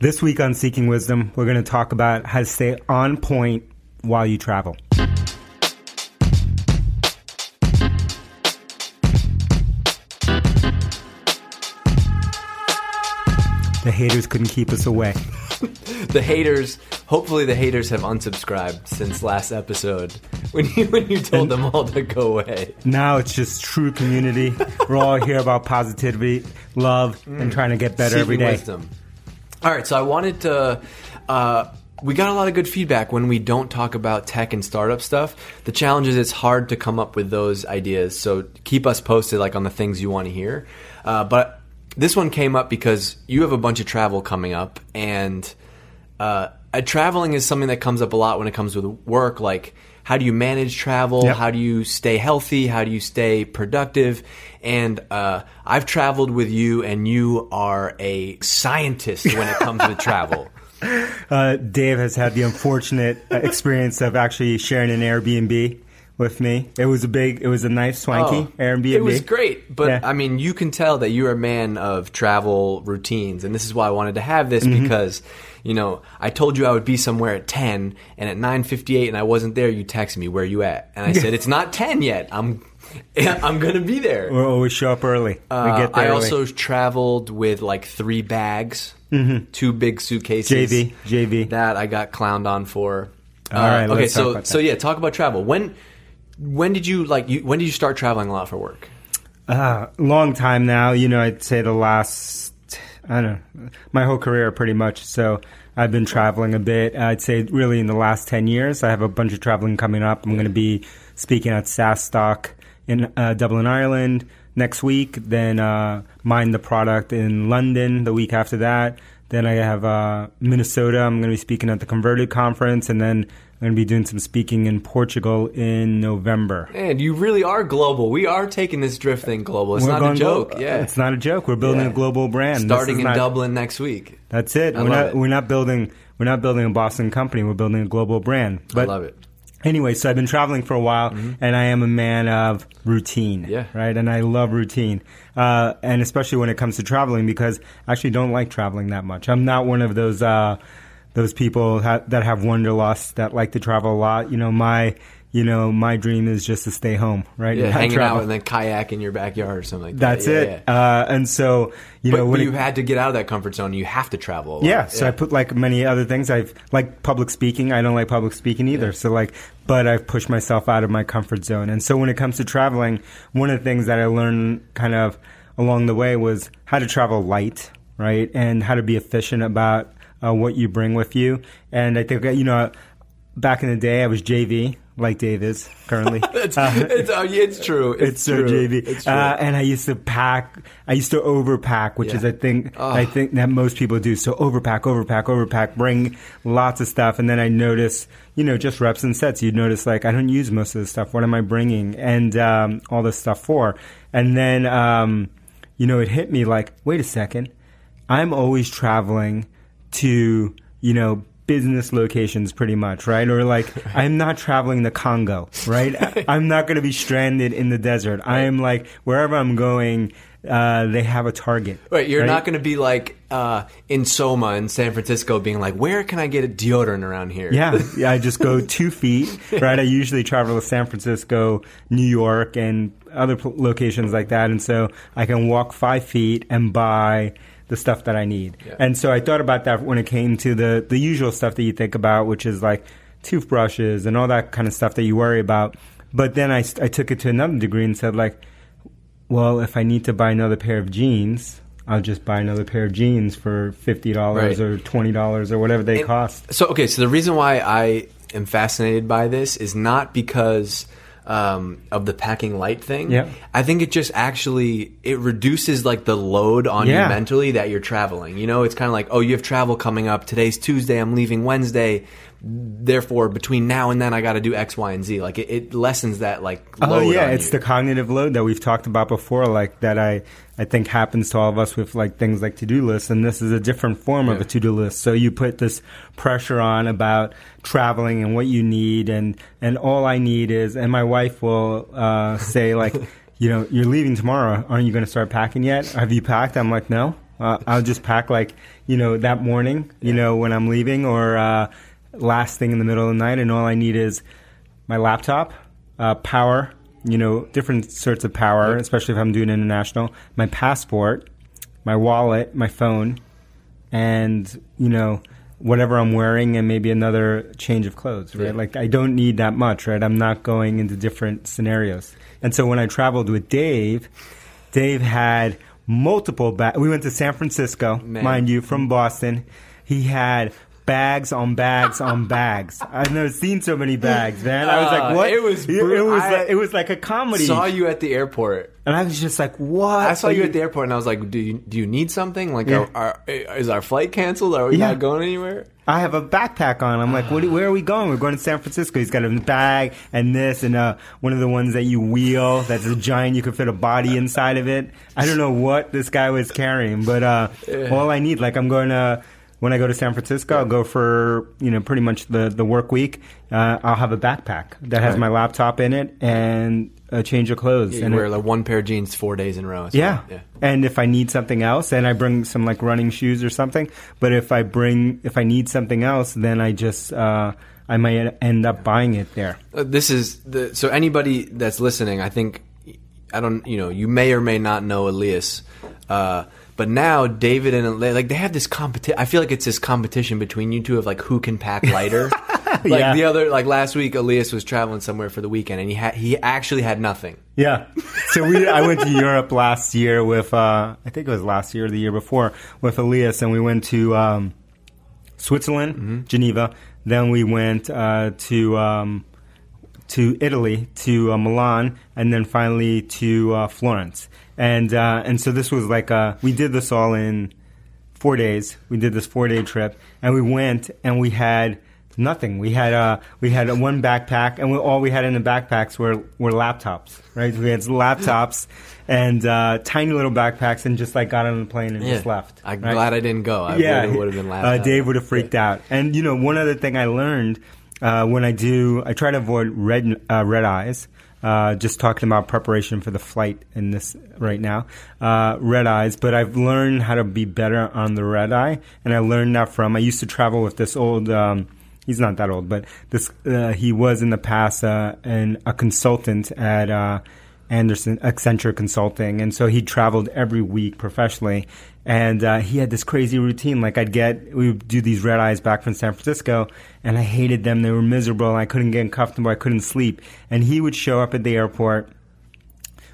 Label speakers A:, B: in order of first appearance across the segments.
A: This week on Seeking Wisdom, we're going to talk about how to stay on point while you travel. The haters couldn't keep us away.
B: the haters hopefully the haters have unsubscribed since last episode when you when you told them all to go away
A: Now it's just true community. We're all here about positivity, love, and mm. trying to get better every
B: Seeking
A: day.
B: wisdom. All right so i wanted to uh, we got a lot of good feedback when we don't talk about tech and startup stuff the challenge is it's hard to come up with those ideas so keep us posted like on the things you want to hear uh, but this one came up because you have a bunch of travel coming up and uh, uh, traveling is something that comes up a lot when it comes with work. Like, how do you manage travel?
A: Yep.
B: How do you stay healthy? How do you stay productive? And uh, I've traveled with you, and you are a scientist when it comes to travel.
A: Uh, Dave has had the unfortunate experience of actually sharing an Airbnb with me. It was a big, it was a nice swanky Airbnb.
B: Oh, It was great, but
A: Yeah.
B: I mean, you can tell that you're a man of travel routines, and this is why I wanted to have this
A: Mm-hmm.
B: because, you know, I told you I would be somewhere at ten, and at nine fifty eight, and I wasn't there. You texted me, "Where you at?" And I said, "It's not ten yet. I'm, I'm gonna be there."
A: We always show up early. we
B: Uh,
A: get there
B: I
A: early.
B: also traveled with like three bags, two big suitcases.
A: JV, JV.
B: That I got clowned on for.
A: All right,
B: Uh, okay,
A: let's talk
B: so so yeah, talk about travel. When when did you like you when did you start traveling a lot for work?
A: Uh, long time now. You know, I'd say the last, I don't know, my whole career pretty much. So I've been traveling a bit. I'd say really in the last 10 years. I have a bunch of traveling coming up. I'm going to be speaking at SaaStock in uh, Dublin, Ireland next week. Then uh, Mind the Product in London the week after that. Then I have uh, Minnesota. I'm going to be speaking at the Converted Conference. And then I'm going to be doing some speaking in Portugal in November.
B: Man, you really are global. We are taking this drift thing global. It's
A: We're
B: not a joke.
A: glo-
B: yeah.
A: it's not a joke. We're building
B: Yeah.
A: a global brand.
B: Starting in
A: not-
B: Dublin next week.
A: That's it.
B: I
A: we're not
B: it.
A: we're not building we're not building a Boston company. We're building a global brand. But
B: I love it.
A: Anyway, so I've been traveling for a while, and I am a man of routine.
B: Yeah.
A: Right, and I love routine, uh, and especially when it comes to traveling, because I actually don't like traveling that much. I'm not one of those uh, those people ha- that have wanderlust that like to travel a lot. You know, my you know my dream is just to stay home. Right,
B: Yeah, hanging
A: travel.
B: out and then kayak in your backyard or something like that.
A: That's
B: Yeah,
A: it.
B: yeah.
A: Uh, and so you
B: but
A: know
B: but
A: when
B: you
A: it-
B: had to get out of that comfort zone. You have to travel. A lot.
A: Yeah, so I put like many other things. I've like public speaking. I don't like public speaking either. So like, but I've pushed myself out of my comfort zone. And so when it comes to traveling, one of the things that I learned kind of along the way was how to travel light, right, and how to be efficient about uh, what you bring with you. And I think you know, back in the day, I was JV. Like Dave is currently.
B: it's, it's, uh, it's true. It's,
A: It's
B: true.
A: JV.
B: It's true.
A: Uh, and I used to pack. I used to overpack, which
B: Yeah.
A: is I think I think that most people do. So overpack, overpack, overpack. Bring lots of stuff, and then I notice, you know, just reps and sets. You'd notice like I don't use most of this stuff. What am I bringing? And um, all this stuff for. And then um, you know, it hit me like, wait a second. I'm always traveling to you know business locations pretty much right or like i'm not traveling to congo right i'm not going to be stranded in the desert i am like wherever i'm going uh, they have a target
B: Right, you're
A: right?
B: not going to be like uh, in Soma in San Francisco, being like, "Where can I get a deodorant around here?"
A: yeah, yeah, I just go two feet, right? I usually travel to San Francisco, New York, and other pl- locations like that, and so I can walk five feet and buy the stuff that I need.
B: Yeah.
A: And so I thought about that when it came to the the usual stuff that you think about, which is like toothbrushes and all that kind of stuff that you worry about. But then I, I took it to another degree and said like, well, if I need to buy another pair of jeans. I'll just buy another pair of jeans for fifty dollars
B: Right.
A: or twenty dollars or whatever they
B: And-
A: cost.
B: So okay, so the reason why I am fascinated by this is not because um, of the packing light thing.
A: Yeah.
B: I think it just actually it reduces like the load on
A: Yeah.
B: you mentally that you're traveling. You know, it's kind of like oh, you have travel coming up. Today's Tuesday. I'm leaving Wednesday. Therefore, between now and then, I got to do X, Y, and Z. Like it, it lessens that like load.
A: Oh yeah, it's
B: you.
A: the cognitive load that we've talked about before, like that I I think happens to all of us with like things like to do lists, and this is a different form of a to do list. So you put this pressure on about traveling and what you need, and and all I need is, and my wife will uh, say like, you know, you're leaving tomorrow, aren't you going to start packing yet? Have you packed? I'm like, no. Uh, I'll just pack like you know that morning, you know when I'm leaving, or uh, last thing in the middle of the night, and all I need is my laptop, uh, power, you know, different sorts of power, especially if I'm doing international, my passport, my wallet, my phone, and you know whatever I'm wearing and maybe another change of clothes, right?
B: Yeah.
A: Like I don't need that much, right? I'm not going into different scenarios. And so when I traveled with Dave, Dave had multiple bags. We went to San Francisco,
B: Man.
A: mind you, from Boston. He had bags on bags on bags. I've never seen so many bags, man. I was
B: Uh,
A: like, what?
B: it was
A: it,
B: bru-
A: was
B: I
A: like, it was like a comedy.
B: Saw you at the airport.
A: and I was just like, what?
B: I saw
A: Like,
B: you at the airport, and I was like, "Do you do you need something? Like,
A: Yeah.
B: are, are, is our flight canceled? Are we
A: Yeah.
B: not going anywhere?"
A: I have a backpack on. I'm like, what, where are we going? We're going to San Francisco. He's got a bag and this and uh, one of the ones that you wheel that's a giant. You could fit a body inside of it. I don't know what this guy was carrying, but uh, all I need, like, I'm going to. When I go to San Francisco, I'll go for you know pretty much the the work week. Uh, I'll have a backpack that has
B: Right.
A: my laptop in it and a change of clothes.
B: You
A: and
B: wear
A: it-
B: like one pair of jeans four days in a row.
A: Yeah.
B: yeah.
A: And if I need something else, then I bring some like running shoes or something. But if I bring, if I need something else, then I just, uh, I might end up buying it there.
B: Uh, this is the so anybody that's listening, I think I don't you know you may or may not know Elias, uh, but now David and like they have this competition. I feel like it's this competition between you two of like who can pack lighter. like
A: Yeah.
B: the other like last week, Elias was traveling somewhere for the weekend and he had he actually had nothing.
A: Yeah. So we, I went to Europe last year with, uh, I think it was last year or the year before with Elias, and we went to um, Switzerland, Geneva. Then we went uh, to um, to Italy, to uh, Milan, and then finally to uh, Florence. And uh, and so this was like uh, we did this all in four days. We did this four day trip, and we went and we had nothing. We had uh, we had one backpack, and we, all we had in the backpacks were were laptops. Right, we had laptops and uh, tiny little backpacks, and just like got on the plane and just left.
B: I'm
A: right?
B: glad I didn't go. I
A: yeah,
B: would have been laughed
A: uh. Dave would have freaked out. And you know, one other thing I learned uh, when I do, I try to avoid red uh, red eyes. Uh, just talking about preparation for the flight in this right now, uh, red eyes. But I've learned how to be better on the red eye, and I learned that from. I used to travel with this old. Um, he's not that old, but this uh, he was in the past uh, and a consultant at. Andersen Accenture Consulting, and so he traveled every week professionally. And uh, he had this crazy routine. Like I'd get, we would do these red eyes back from San Francisco, and I hated them. They were miserable. I couldn't get comfortable. I couldn't sleep. And he would show up at the airport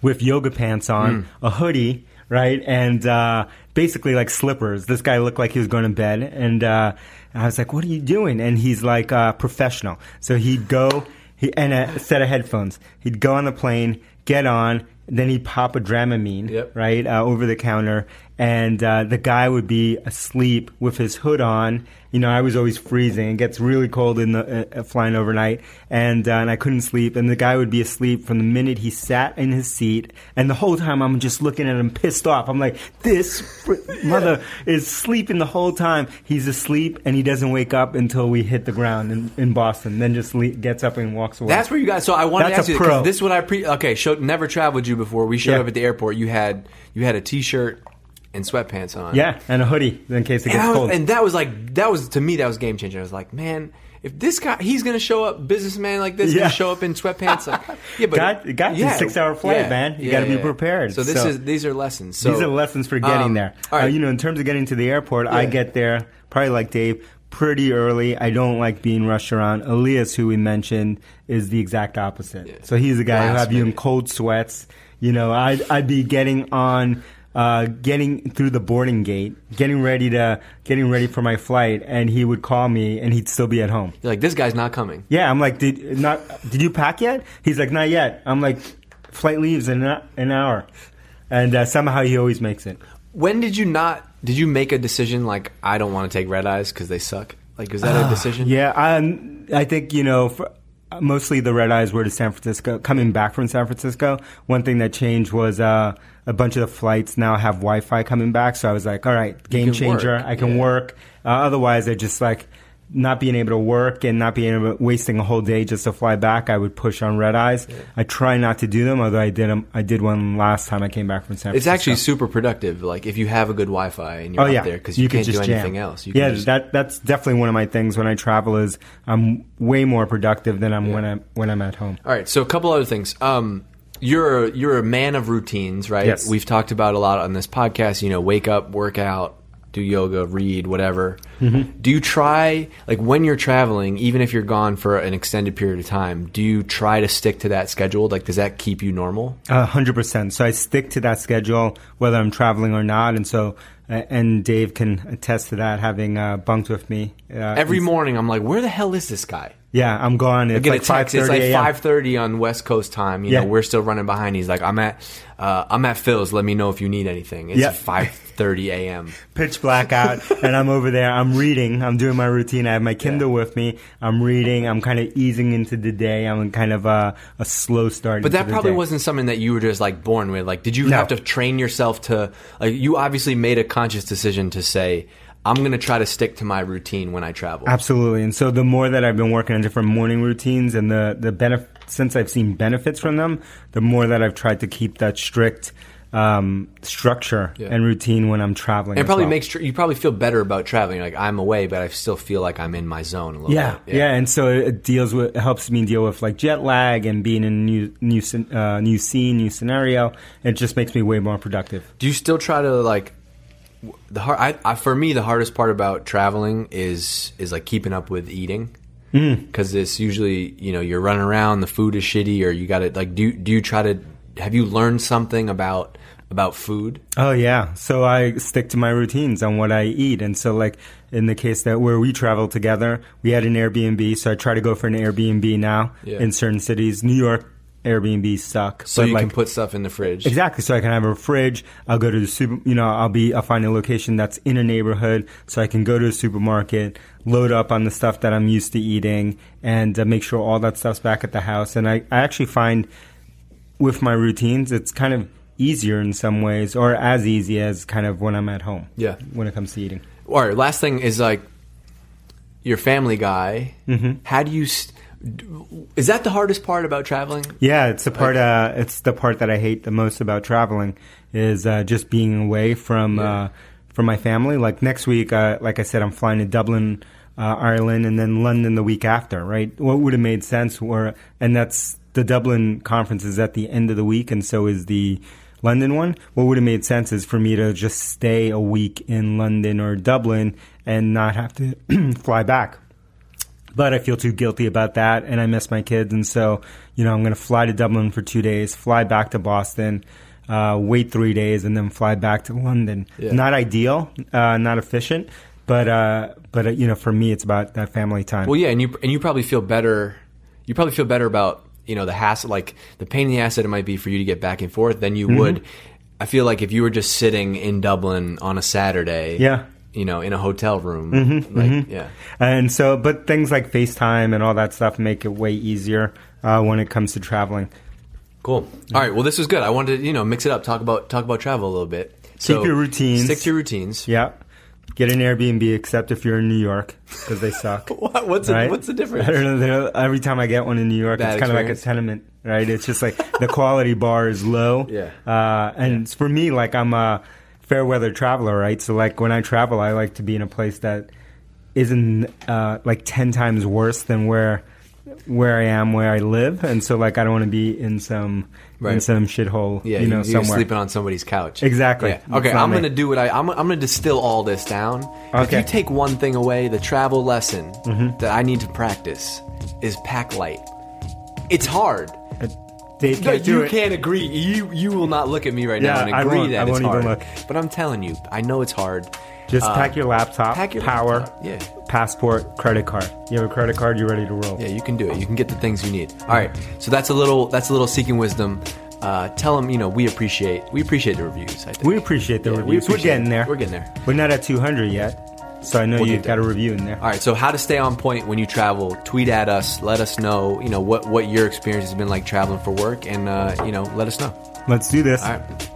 A: with yoga pants on, a hoodie, right, and uh, basically like slippers. This guy looked like he was going to bed, and uh, I was like, "What are you doing?" And he's like, uh, "Professional." So he'd go, he and a set of headphones. He'd go on the plane, get on, then he'd pop a Dramamine,
B: Yep.
A: right, uh, over the counter, and uh, the guy would be asleep with his hood on. You know, I was always freezing. It gets really cold in the uh, flying overnight, and uh, and I couldn't sleep. And the guy would be asleep from the minute he sat in his seat, and the whole time I'm just looking at him, pissed off. I'm like, this fr- mother is sleeping the whole time. He's asleep, and he doesn't wake up until we hit the ground in, in Boston. Then just le- gets up and walks away.
B: That's where you guys. So I wanted
A: That's
B: to ask you because this is what I pre. Okay, show, never traveled you before. We showed
A: Yeah.
B: up at the airport. You had you had a t-shirt and sweatpants on.
A: yeah, and a hoodie in case it
B: and,
A: gets
B: was-
A: cold.
B: and that was like that was to me that was game changer. I was like, man, if this guy he's gonna show up businessman like this,
A: Yeah.
B: gonna show up in sweatpants. Like, yeah, but
A: Got- got the six-hour flight, man. You gotta be prepared.
B: So this
A: So-
B: is these are lessons. So
A: These are lessons for getting
B: um,
A: there.
B: All right,
A: Uh, you know, in terms of getting to the airport, I get there probably like Dave pretty early. I don't like being rushed around. Elias, who we mentioned, is the exact opposite. So he's the guy who have you in cold sweats. You know, I'd, I'd be getting on. Uh, getting through the boarding gate, getting ready to, getting ready for my flight, and he would call me, and he'd still be at home.
B: you're like this guy's not coming.
A: Yeah, I'm like, did not? Did you pack yet? He's like, not yet. I'm like, flight leaves in an hour, and uh, somehow he always makes it.
B: When did you not? Did you make a decision like I don't want to take red eyes because they suck? Like is that a decision?
A: Ah, Yeah, um, I think you know. For, mostly the red eyes were to San Francisco. Coming back from San Francisco, one thing that changed was uh, a bunch of the flights now have Wi-Fi coming back. So I was like, all right, game changer.
B: work.
A: I can
B: Yeah.
A: work. Uh, otherwise, I just like not being able to work and not being able wasting a whole day just to fly back, I would push on red eyes. I try not to do them, although I did them. I did one last time I came back from San Francisco.
B: It's actually super productive. Like if you have a good Wi-Fi and you're
A: Oh yeah,
B: there because you,
A: could
B: can't do
A: just
B: anything
A: jam.
B: else. You can
A: yeah,
B: just-
A: that that's definitely one of my things when I travel. Is I'm way more productive than I'm when I'm when I'm at home.
B: All right, so a couple other things. Um, you're a, you're a man of routines, right?
A: Yes.
B: We've talked about a lot on this podcast. You know, wake up, work out, do yoga, read, whatever.
A: Mm-hmm.
B: Do you try like when you're traveling, even if you're gone for an extended period of time? Do you try to stick to that schedule? Like, does that keep you normal?
A: A hundred percent. So I stick to that schedule whether I'm traveling or not, and so and Dave can attest to that, having uh, bunked with me uh,
B: Every morning, I'm like, where the hell is this guy?
A: Yeah, I'm gone.
B: I
A: It's
B: get
A: like
B: a text. It's like five thirty on West Coast time. You
A: Yeah.
B: know, we're still running behind. He's like, I'm at, uh, I'm at Philz. Let me know if you need anything. It's
A: Yeah.
B: five thirty a.m.
A: pitch black out and I'm over there. I'm reading. I'm doing my routine. I have my Kindle with me. I'm reading. I'm kind of easing into the day. I'm kind of uh, a slow start.
B: But that probably
A: day.
B: wasn't something that you were just like born with. Like, did you
A: No.
B: have to train yourself to? Like, you obviously made a conscious decision to say, I'm going to try to stick to my routine when I travel.
A: Absolutely. And so the more that I've been working on different morning routines and the the benef- since I've seen benefits from them, the more that I've tried to keep that strict um, structure
B: Yeah.
A: and routine when I'm traveling.
B: And it probably
A: well.
B: makes tr- you probably feel better about traveling. Like I'm away, but I still feel like I'm in my zone a little
A: Yeah,
B: bit.
A: yeah, and so it deals with it helps me deal with like jet lag and being in a new new uh, new scene, new scenario. It just makes me way more productive.
B: Do you still try to like the hard? I, I, for me, the hardest part about traveling is is like keeping up with eating
A: Mm.
B: because it's usually you know you're running around, the food is shitty, or you got to like do do you try to have you learned something about about food?
A: Oh yeah, so I stick to my routines on what I eat, and so like in the case that where we travel together, we had an Airbnb, so I try to go for an Airbnb now
B: Yeah.
A: in certain cities. New York Airbnbs suck,
B: So
A: but,
B: you
A: like,
B: can put stuff in the fridge.
A: Exactly. So I can have a fridge. I'll go to the super. You know, I'll be. I'll find a location that's in a neighborhood, so I can go to a supermarket, load up on the stuff that I'm used to eating, and uh, make sure all that stuff's back at the house. And I, I actually find with my routines, it's kind of easier in some ways, or as easy as kind of when I'm at home.
B: Yeah.
A: When it comes to eating.
B: All right. Last thing is like your Family Guy.
A: Mm-hmm.
B: How do you? s- Is that the hardest part about traveling?
A: Yeah, it's the part. Uh, it's the part that I hate the most about traveling is uh, just being away from
B: Yeah.
A: uh, from my family. Like next week, uh, like I said, I'm flying to Dublin, uh, Ireland, and then London the week after. Right? What would have made sense were, and that's the Dublin conference is at the end of the week, and so is the London one. What would have made sense is for me to just stay a week in London or Dublin and not have to fly back but I feel too guilty about that, and I miss my kids, and so you know I'm going to fly to Dublin for two days, fly back to Boston, uh, wait three days, and then fly back to London.
B: Yeah.
A: Not ideal, uh, not efficient, but uh, but uh, you know for me it's about that family time.
B: Well, yeah, and you and you probably feel better. You probably feel better about you know the hassle, like the pain in the ass that it might be for you to get back and forth then you
A: Mm-hmm.
B: would. I feel like if you were just sitting in Dublin on a Saturday,
A: Yeah.
B: you know, in a hotel room,
A: Mm-hmm,
B: like yeah,
A: And so, but things like FaceTime and all that stuff make it way easier uh, when it comes to traveling.
B: cool. All right, well, this was good. I wanted to you know mix it up, talk about talk about travel a little bit. So,
A: your routines.
B: Stick to your routines.
A: Yeah. Get an Airbnb, except if you're in New York, because they suck.
B: What, what's the,
A: right?
B: what's the difference?
A: I don't know. Every time I get one in New York,
B: Bad
A: it's kind of like a tenement, right? It's just like the quality bar is low.
B: Yeah.
A: Uh, and for me, like I'm a fair weather traveler, right? So like when I travel, I like to be in a place that isn't uh, like ten times worse than where where I am, where I live, and so like I don't want to be in some in some shithole,
B: Yeah,
A: you know,
B: you're
A: somewhere.
B: sleeping on somebody's couch.
A: Exactly.
B: Yeah. Okay, I'm
A: me.
B: gonna do what I. I'm, I'm gonna distill all this down. If you take one thing away, the travel lesson
A: Mm-hmm.
B: that I need to practice is pack light. It's hard.
A: Uh,
B: No,
A: can't do
B: you
A: it.
B: can't agree. You you will not look at me right now
A: Yeah,
B: and
A: I
B: agree that
A: I
B: it's hard.
A: look.
B: But I'm telling you, I know it's hard.
A: Just
B: Uh,
A: pack your laptop,
B: pack your
A: power,
B: laptop, yeah.
A: passport, credit card. You have a credit card, you're ready to roll.
B: Yeah, you can do it. You can get the things you need. All right. So that's a little that's a little seeking wisdom. Uh, tell them you know we appreciate we appreciate the reviews. I think
A: We appreciate the
B: Yeah, we
A: reviews. We're getting
B: it.
A: there.
B: We're getting there.
A: We're not at 200 yet, so I know
B: We'll
A: you've got a review in there.
B: All right, so how to stay on point when you travel? Tweet at us. Let us know, you know, what what your experience has been like traveling for work, and uh, you know, let us know.
A: Let's do this.
B: All right,